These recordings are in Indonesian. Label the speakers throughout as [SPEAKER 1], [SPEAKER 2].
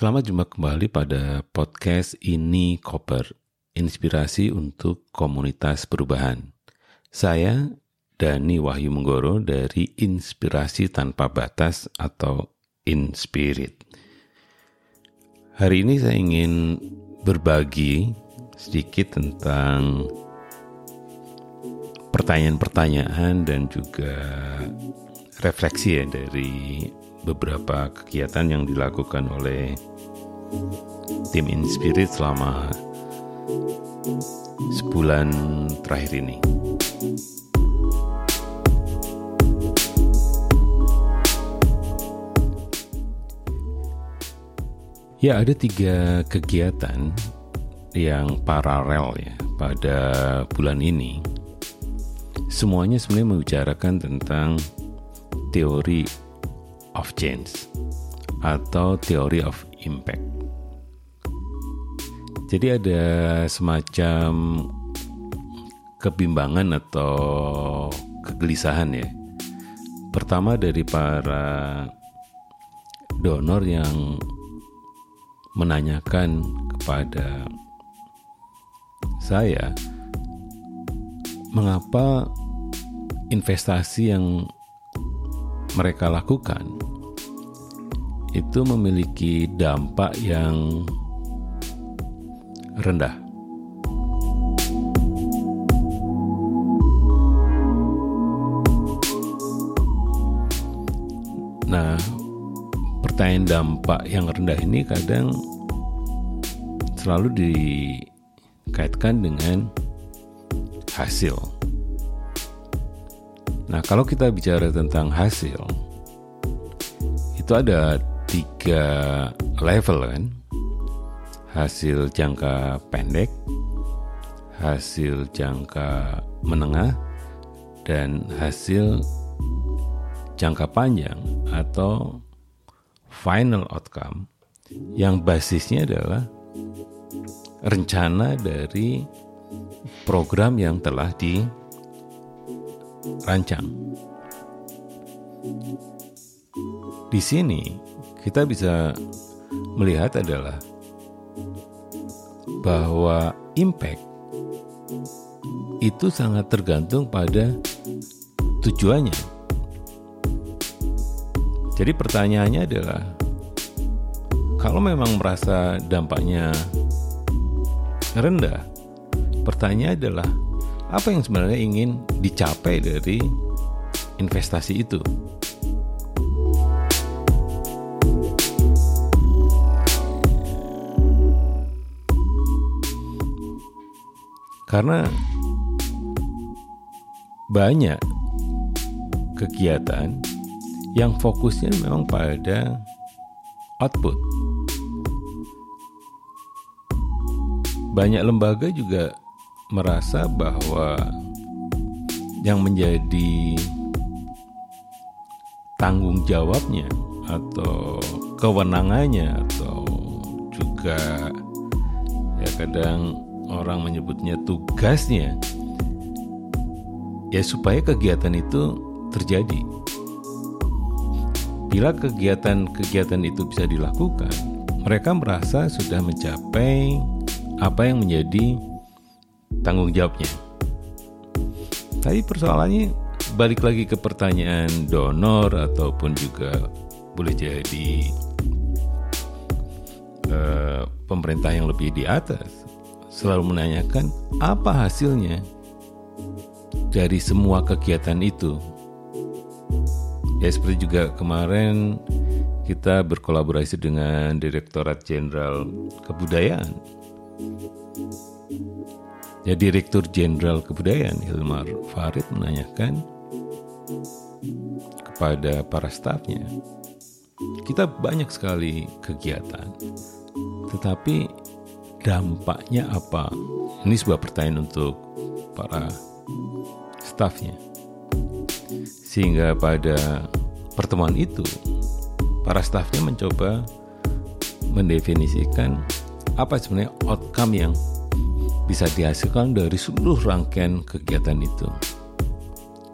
[SPEAKER 1] Selamat jumpa kembali pada podcast ini Koper, inspirasi untuk komunitas perubahan. Saya Dani Wahyu Menggoro dari Inspirasi Tanpa Batas atau Inspirit. Hari ini saya ingin berbagi sedikit tentang pertanyaan-pertanyaan dan juga refleksi ya dari beberapa kegiatan yang dilakukan oleh tim Inspirit selama sebulan terakhir ini. Ya, ada tiga kegiatan yang paralel ya pada bulan ini. Semuanya sebenarnya membicarakan tentang teori of change atau teori of impact. Jadi ada semacam kebimbangan atau kegelisahan ya. Pertama dari para donor yang menanyakan kepada saya mengapa investasi yang mereka lakukan itu memiliki dampak yang rendah. Nah, pertanyaan dampak yang rendah ini kadang selalu dikaitkan dengan hasil. Nah, kalau kita bicara tentang hasil, itu ada tiga level kan. Hasil jangka pendek, hasil jangka menengah, dan hasil jangka panjang atau final outcome yang basisnya adalah rencana dari program yang telah dirancang. Di sini kita bisa melihat adalah bahwa impact itu sangat tergantung pada tujuannya. Jadi pertanyaannya adalah kalau memang merasa dampaknya rendah, pertanyaan adalah apa yang sebenarnya ingin dicapai dari investasi itu. Karena banyak kegiatan yang fokusnya memang pada output. Banyak lembaga juga merasa bahwa yang menjadi tanggung jawabnya atau kewenangannya atau juga ya kadang orang menyebutnya tugasnya ya supaya kegiatan itu terjadi. Bila kegiatan-kegiatan itu bisa dilakukan, mereka merasa sudah mencapai apa yang menjadi tanggung jawabnya. Tapi persoalannya balik lagi ke pertanyaan donor ataupun juga boleh jadi uh, pemerintah yang lebih di atas selalu menanyakan apa hasilnya dari semua kegiatan itu. Ya seperti juga kemarin kita berkolaborasi dengan Direktorat Jenderal Kebudayaan. Ya Direktur Jenderal Kebudayaan Hilmar Farid menanyakan kepada para stafnya, kita banyak sekali kegiatan, tetapi dampaknya apa? Ini sebuah pertanyaan untuk para stafnya. Sehingga pada pertemuan itu, para stafnya mencoba mendefinisikan apa sebenarnya outcome yang bisa dihasilkan dari seluruh rangkaian kegiatan itu.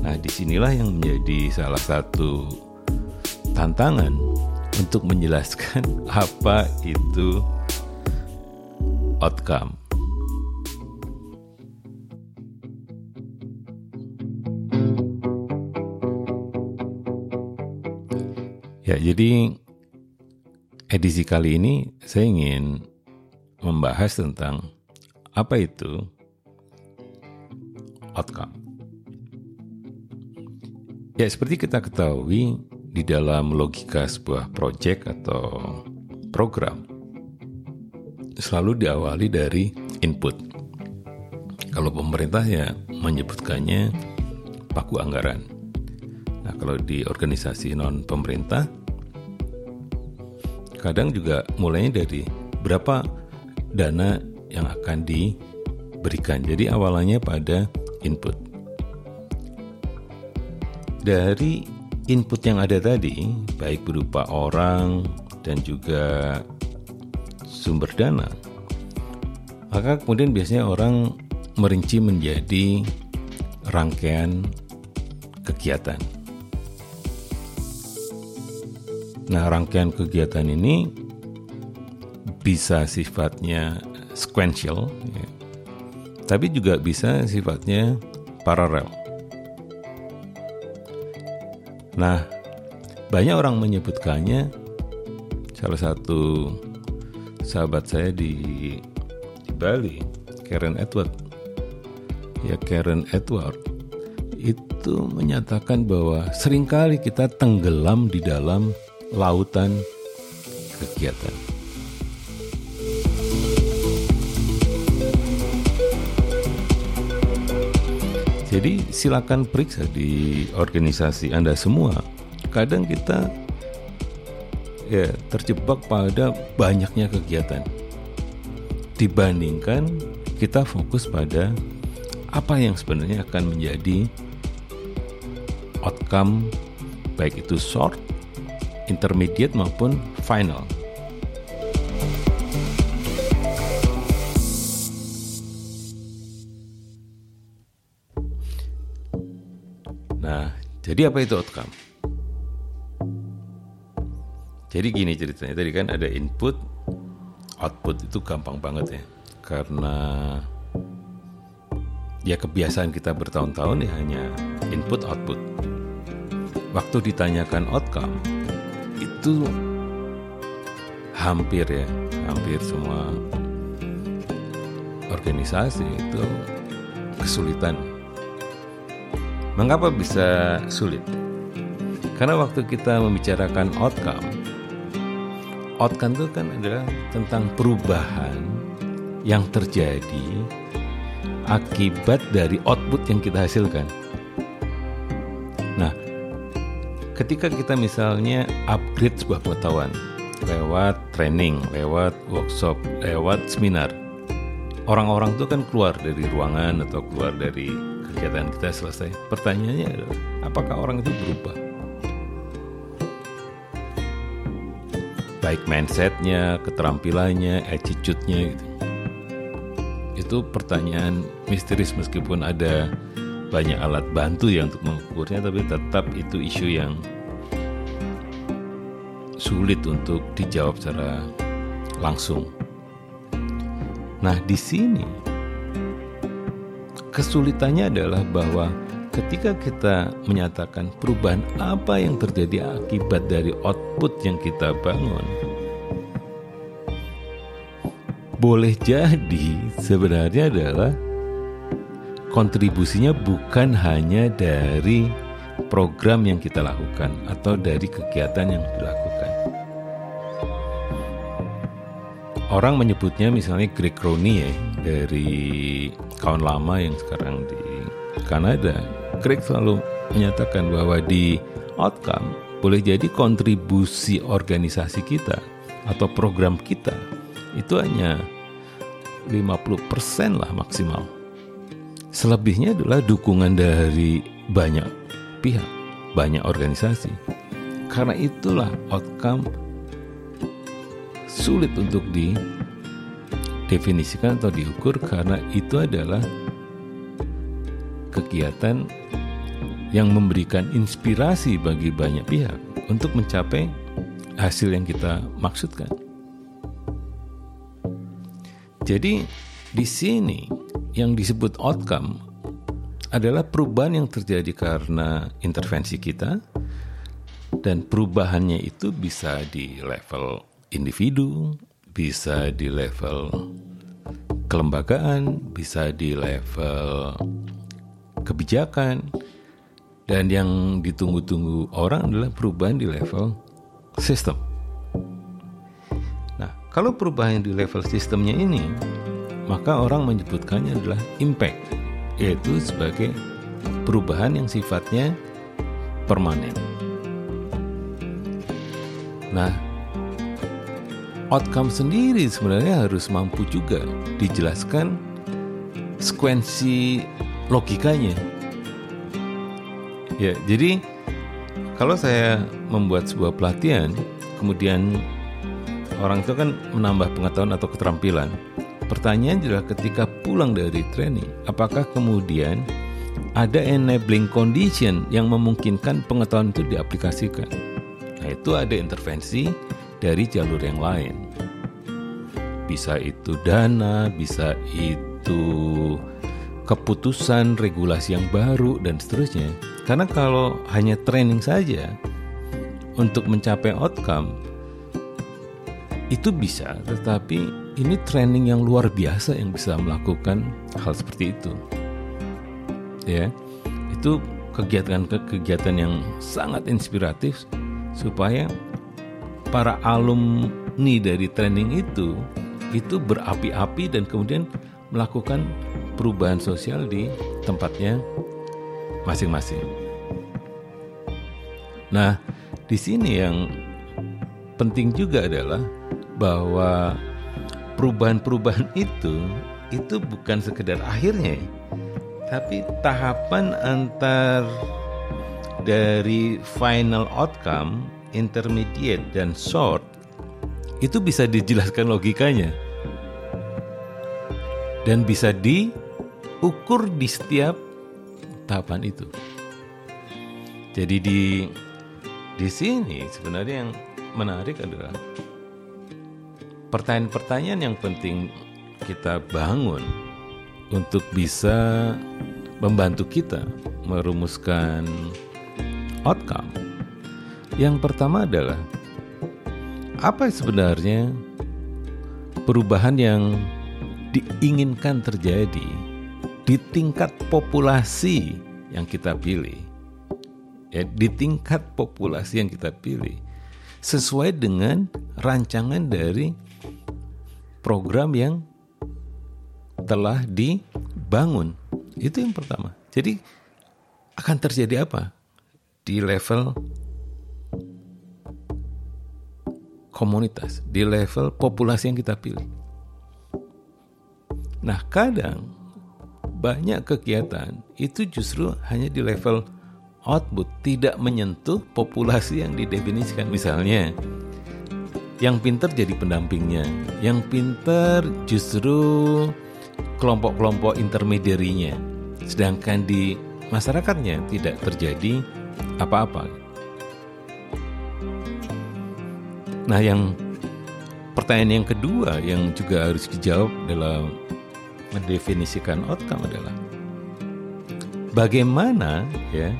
[SPEAKER 1] Nah, di sinilah yang menjadi salah satu tantangan untuk menjelaskan apa itu outcome. Ya, jadi edisi kali ini saya ingin membahas tentang apa itu outcome. Ya, seperti kita ketahui di dalam logika sebuah project atau program selalu diawali dari input. Kalau pemerintah ya menyebutkannya paku anggaran. Nah, kalau di organisasi non pemerintah kadang juga mulainya dari berapa dana yang akan diberikan. Jadi awalnya pada input. Dari input yang ada tadi, baik berupa orang dan juga sumber dana, maka kemudian biasanya orang merinci menjadi rangkaian kegiatan. Nah, rangkaian kegiatan ini bisa sifatnya sequential, ya. tapi juga bisa sifatnya paralel. Nah, banyak orang menyebutkannya salah satu sahabat saya di, Bali, Karen Edward. Ya Karen Edward itu menyatakan bahwa sering kali kita tenggelam di dalam lautan kegiatan. Jadi silakan periksa di organisasi Anda semua. Kadang kita ya terjebak pada banyaknya kegiatan dibandingkan kita fokus pada apa yang sebenarnya akan menjadi outcome baik itu short intermediate maupun final. Nah, jadi apa itu outcome? Jadi gini ceritanya, tadi kan ada input, output itu gampang banget ya. Karena ya kebiasaan kita bertahun-tahun ya hanya input output. Waktu ditanyakan outcome, itu hampir ya, hampir semua organisasi itu kesulitan. Mengapa bisa sulit? Karena waktu kita membicarakan outcome, outcome itu kan adalah tentang perubahan yang terjadi akibat dari output yang kita hasilkan. Nah, ketika kita misalnya upgrade sebuah pengetahuan lewat training, lewat workshop, lewat seminar, orang-orang itu kan keluar dari ruangan atau keluar dari kegiatan kita selesai. Pertanyaannya adalah, apakah orang itu berubah? Baik mindsetnya, keterampilannya, attitude-nya gitu. Itu pertanyaan misterius meskipun ada banyak alat bantu yang untuk mengukurnya tapi tetap itu isu yang sulit untuk dijawab secara langsung. Nah, di sini kesulitannya adalah bahwa ketika kita menyatakan perubahan apa yang terjadi akibat dari output yang kita bangun, boleh jadi sebenarnya adalah kontribusinya bukan hanya dari program yang kita lakukan atau dari kegiatan yang dilakukan. Orang menyebutnya misalnya Greg Roney ya, dari kawan lama yang sekarang di Kanada. Greg selalu menyatakan bahwa di outcome boleh jadi kontribusi organisasi kita atau program kita itu hanya 50% lah maksimal Selebihnya adalah dukungan dari banyak pihak, banyak organisasi. Karena itulah outcome sulit untuk didefinisikan atau diukur karena itu adalah kegiatan yang memberikan inspirasi bagi banyak pihak untuk mencapai hasil yang kita maksudkan. Jadi di sini yang disebut outcome adalah perubahan yang terjadi karena intervensi kita dan perubahannya itu bisa di level individu, bisa di level kelembagaan, bisa di level kebijakan, dan yang ditunggu-tunggu orang adalah perubahan di level sistem. Nah, kalau perubahan di level sistemnya ini, maka orang menyebutkannya adalah impact, yaitu sebagai perubahan yang sifatnya permanen. Nah, outcome sendiri sebenarnya harus mampu juga dijelaskan sekuensi logikanya Ya, jadi kalau saya membuat sebuah pelatihan, kemudian orang itu kan menambah pengetahuan atau keterampilan. Pertanyaan adalah ketika pulang dari training, apakah kemudian ada enabling condition yang memungkinkan pengetahuan itu diaplikasikan? Nah, itu ada intervensi dari jalur yang lain. Bisa itu dana, bisa itu keputusan, regulasi yang baru, dan seterusnya karena kalau hanya training saja untuk mencapai outcome itu bisa, tetapi ini training yang luar biasa yang bisa melakukan hal seperti itu. Ya. Itu kegiatan-kegiatan yang sangat inspiratif supaya para alumni dari training itu itu berapi-api dan kemudian melakukan perubahan sosial di tempatnya masing-masing. Nah, di sini yang penting juga adalah bahwa perubahan-perubahan itu itu bukan sekedar akhirnya, tapi tahapan antar dari final outcome, intermediate dan short itu bisa dijelaskan logikanya dan bisa diukur di setiap tahapan itu. Jadi di di sini sebenarnya yang menarik adalah pertanyaan-pertanyaan yang penting kita bangun untuk bisa membantu kita merumuskan outcome. Yang pertama adalah apa sebenarnya perubahan yang diinginkan terjadi di tingkat populasi yang kita pilih, ya, di tingkat populasi yang kita pilih, sesuai dengan rancangan dari program yang telah dibangun. Itu yang pertama. Jadi akan terjadi apa di level komunitas, di level populasi yang kita pilih. Nah, kadang banyak kegiatan itu justru hanya di level output, tidak menyentuh populasi yang didefinisikan. Misalnya, yang pinter jadi pendampingnya, yang pinter justru kelompok-kelompok intermediarinya, sedangkan di masyarakatnya tidak terjadi apa-apa. Nah, yang pertanyaan yang kedua yang juga harus dijawab dalam mendefinisikan outcome adalah bagaimana ya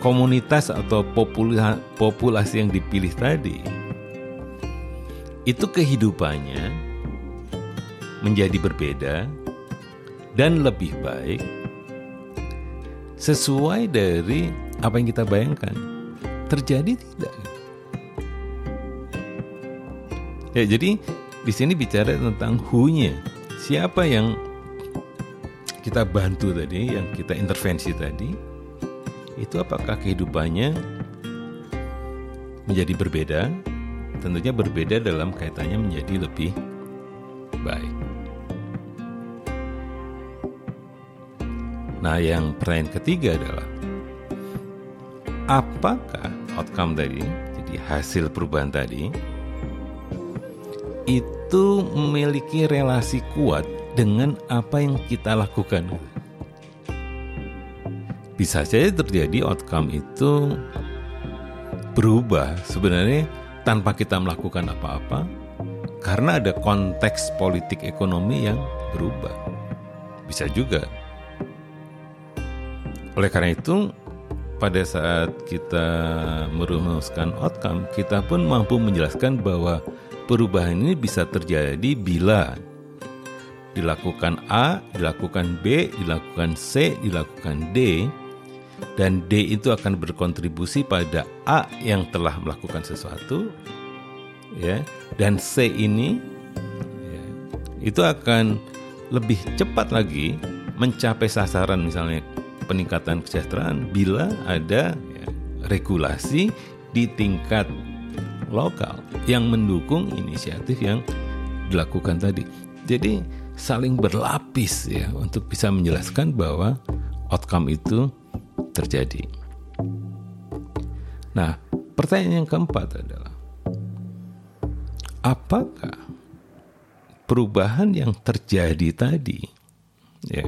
[SPEAKER 1] komunitas atau popula, populasi yang dipilih tadi itu kehidupannya menjadi berbeda dan lebih baik sesuai dari apa yang kita bayangkan. Terjadi tidak? Ya jadi di sini bicara tentang who-nya. Siapa yang kita bantu tadi, yang kita intervensi tadi, itu apakah kehidupannya menjadi berbeda? Tentunya berbeda dalam kaitannya menjadi lebih baik. Nah, yang pertanyaan ketiga adalah apakah outcome tadi, jadi hasil perubahan tadi, itu memiliki relasi kuat dengan apa yang kita lakukan. Bisa saja terjadi outcome itu berubah sebenarnya tanpa kita melakukan apa-apa karena ada konteks politik ekonomi yang berubah. Bisa juga. Oleh karena itu, pada saat kita merumuskan outcome, kita pun mampu menjelaskan bahwa perubahan ini bisa terjadi bila dilakukan A, dilakukan B, dilakukan C, dilakukan D, dan D itu akan berkontribusi pada A yang telah melakukan sesuatu, ya, dan C ini ya, itu akan lebih cepat lagi mencapai sasaran misalnya peningkatan kesejahteraan bila ada ya, regulasi di tingkat lokal yang mendukung inisiatif yang dilakukan tadi. Jadi saling berlapis ya untuk bisa menjelaskan bahwa outcome itu terjadi. Nah, pertanyaan yang keempat adalah apakah perubahan yang terjadi tadi ya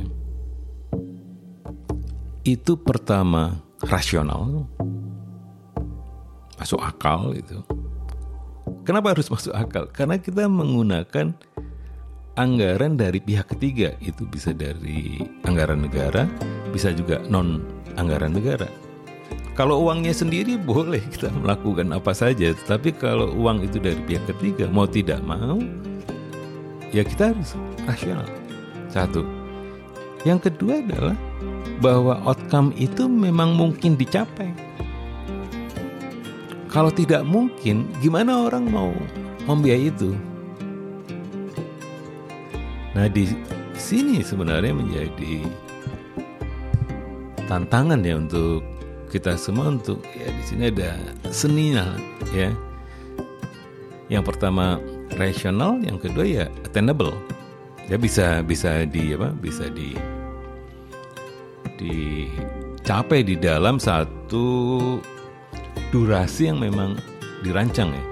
[SPEAKER 1] itu pertama rasional masuk akal itu kenapa harus masuk akal karena kita menggunakan anggaran dari pihak ketiga itu bisa dari anggaran negara bisa juga non anggaran negara kalau uangnya sendiri boleh kita melakukan apa saja tapi kalau uang itu dari pihak ketiga mau tidak mau ya kita harus rasional satu yang kedua adalah bahwa outcome itu memang mungkin dicapai. Kalau tidak mungkin, gimana orang mau membiayai itu? Nah, di sini sebenarnya menjadi tantangan ya untuk kita semua untuk ya di sini ada seninya ya. Yang pertama rasional, yang kedua ya attainable. Ya bisa bisa di apa? Bisa di dicapai di dalam satu durasi yang memang dirancang ya.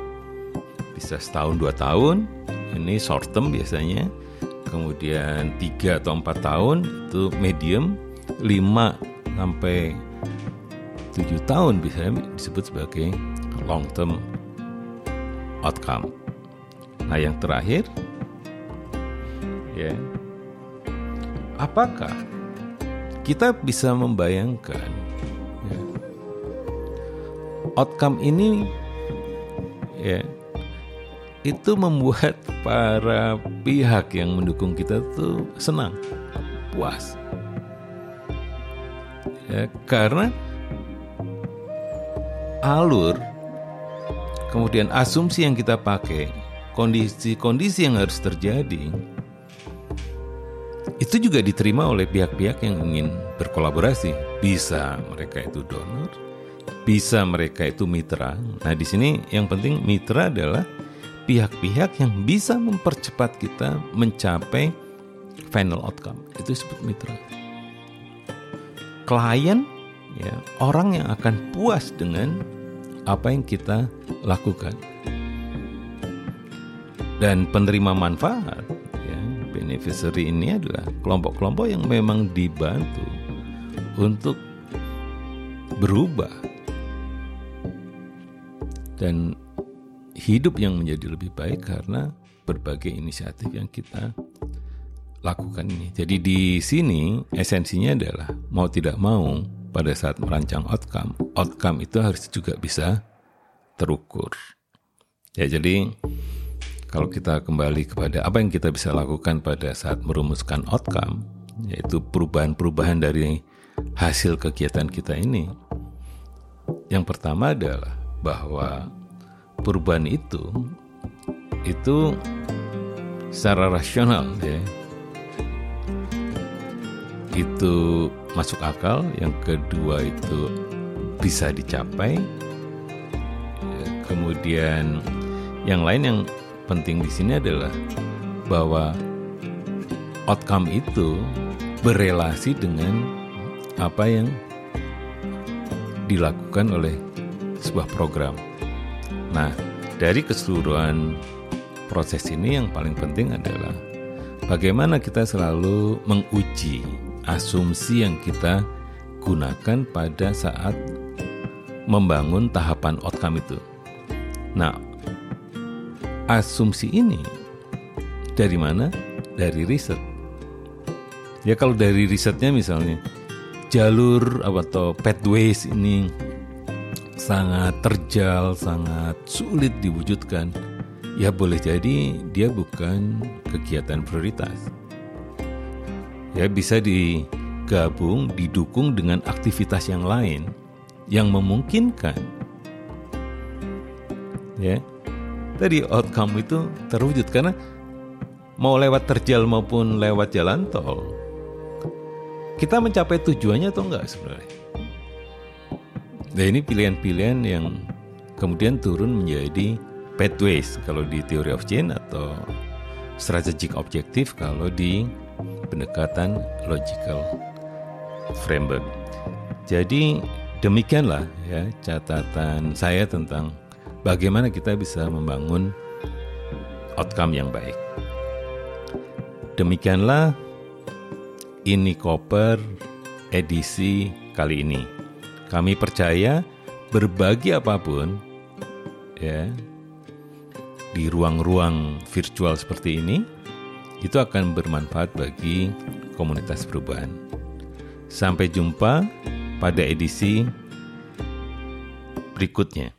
[SPEAKER 1] Bisa setahun dua tahun, ini short term biasanya. Kemudian tiga atau empat tahun itu medium, lima sampai tujuh tahun bisa disebut sebagai long term outcome. Nah yang terakhir, ya, apakah kita bisa membayangkan ya, outcome ini ya itu membuat para pihak yang mendukung kita tuh senang, puas. Ya, karena alur kemudian asumsi yang kita pakai, kondisi-kondisi yang harus terjadi itu juga diterima oleh pihak-pihak yang ingin berkolaborasi. Bisa mereka itu donor, bisa mereka itu mitra. Nah, di sini yang penting mitra adalah pihak-pihak yang bisa mempercepat kita mencapai final outcome. Itu disebut mitra. Klien ya, orang yang akan puas dengan apa yang kita lakukan. Dan penerima manfaat beneficiary ini adalah kelompok-kelompok yang memang dibantu untuk berubah dan hidup yang menjadi lebih baik karena berbagai inisiatif yang kita lakukan ini. Jadi di sini esensinya adalah mau tidak mau pada saat merancang outcome, outcome itu harus juga bisa terukur. Ya jadi kalau kita kembali kepada apa yang kita bisa lakukan pada saat merumuskan outcome, yaitu perubahan-perubahan dari hasil kegiatan kita ini. Yang pertama adalah bahwa perubahan itu itu secara rasional ya itu masuk akal yang kedua itu bisa dicapai kemudian yang lain yang penting di sini adalah bahwa outcome itu berelasi dengan apa yang dilakukan oleh sebuah program. Nah, dari keseluruhan proses ini yang paling penting adalah bagaimana kita selalu menguji asumsi yang kita gunakan pada saat membangun tahapan outcome itu. Nah, asumsi ini dari mana? Dari riset. Ya kalau dari risetnya misalnya jalur atau pathways ini sangat terjal, sangat sulit diwujudkan. Ya boleh jadi dia bukan kegiatan prioritas. Ya bisa digabung, didukung dengan aktivitas yang lain yang memungkinkan ya tadi outcome itu terwujud karena mau lewat terjal maupun lewat jalan tol kita mencapai tujuannya atau enggak sebenarnya nah ini pilihan-pilihan yang kemudian turun menjadi pathways kalau di theory of change atau strategic objective kalau di pendekatan logical framework jadi demikianlah ya catatan saya tentang bagaimana kita bisa membangun outcome yang baik. Demikianlah ini koper edisi kali ini. Kami percaya berbagi apa pun ya di ruang-ruang virtual seperti ini itu akan bermanfaat bagi komunitas perubahan. Sampai jumpa pada edisi berikutnya.